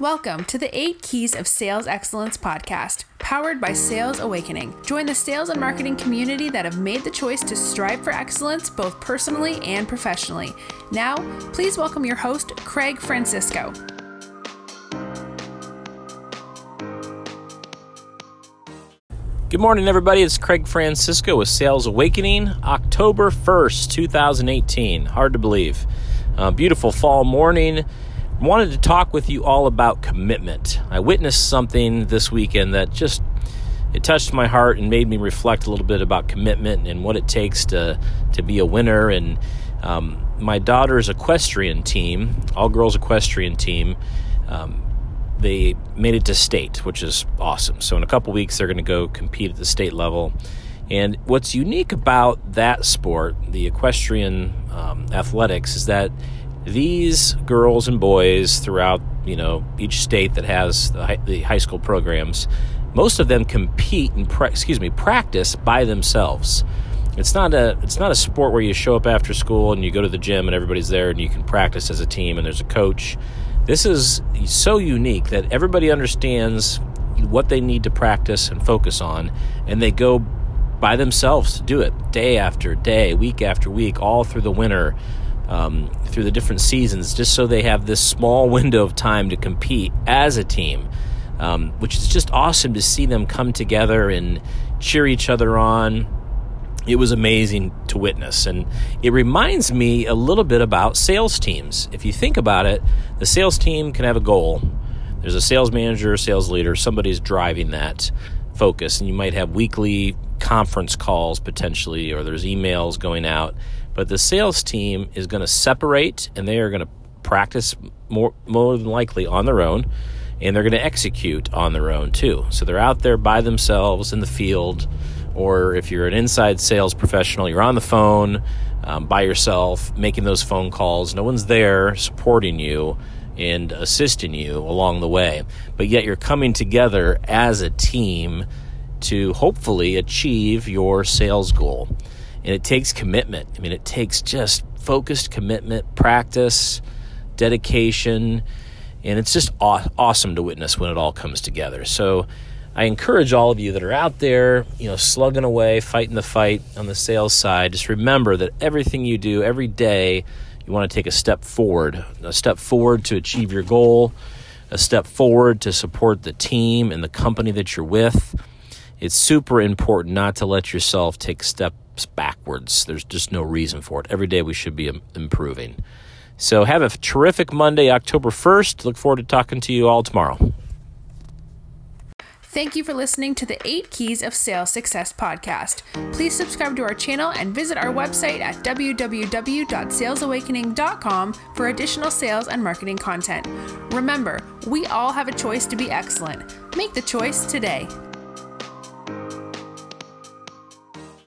Welcome to the 8 Keys of Sales Excellence podcast, powered by Sales Awakening. Join the sales and marketing community that have made the choice to strive for excellence both personally and professionally. Now, please welcome your host, Craig Francisco. Good morning, everybody. It's Craig Francisco with Sales Awakening, October 1st, 2018. Hard to believe. Uh, beautiful fall morning wanted to talk with you all about commitment. I witnessed something this weekend that just it touched my heart and made me reflect a little bit about commitment and what it takes to to be a winner. And um, my daughter's equestrian team, all girls equestrian team, um, they made it to state, which is awesome. So in a couple weeks, they're going to go compete at the state level. And what's unique about that sport, the equestrian um, athletics, is that these girls and boys throughout you know each state that has the high, the high school programs most of them compete and excuse me practice by themselves. It's not a it's not a sport where you show up after school and you go to the gym and everybody's there and you can practice as a team and there's a coach. This is so unique that everybody understands what they need to practice and focus on and they go by themselves to do it day after day week after week all through the winter um, through the different seasons just so they have this small window of time to compete as a team, um, which is just awesome to see them come together and cheer each other on. It was amazing to witness. And it reminds me a little bit about sales teams. If you think about it, the sales team can have a goal. There's a sales manager, sales leader, somebody's driving that focus. And you might have weekly conference calls potentially, or there's emails going out. But the sales team is going to separate and they are going to practice more, more than likely on their own and they're going to execute on their own too. So they're out there by themselves in the field, or if you're an inside sales professional, you're on the phone um, by yourself making those phone calls. No one's there supporting you and assisting you along the way, but yet you're coming together as a team to hopefully achieve your sales goal. And it takes commitment. I mean, it takes just focused commitment, practice, dedication, and it's just aw- awesome to witness when it all comes together. So I encourage all of you that are out there, you know, slugging away, fighting the fight on the sales side, just remember that everything you do every day, you want to take a step forward, a step forward to achieve your goal, a step forward to support the team and the company that you're with. It's super important not to let yourself take steps backwards. There's just no reason for it. Every day we should be improving. So have a terrific Monday, October 1st. Look forward to talking to you all tomorrow. Thank you for listening to the 8 Keys of Sales Success podcast. Please subscribe to our channel and visit our website at www.salesawakening.com for additional sales and marketing content. Remember, we all have a choice to be excellent. Make the choice today.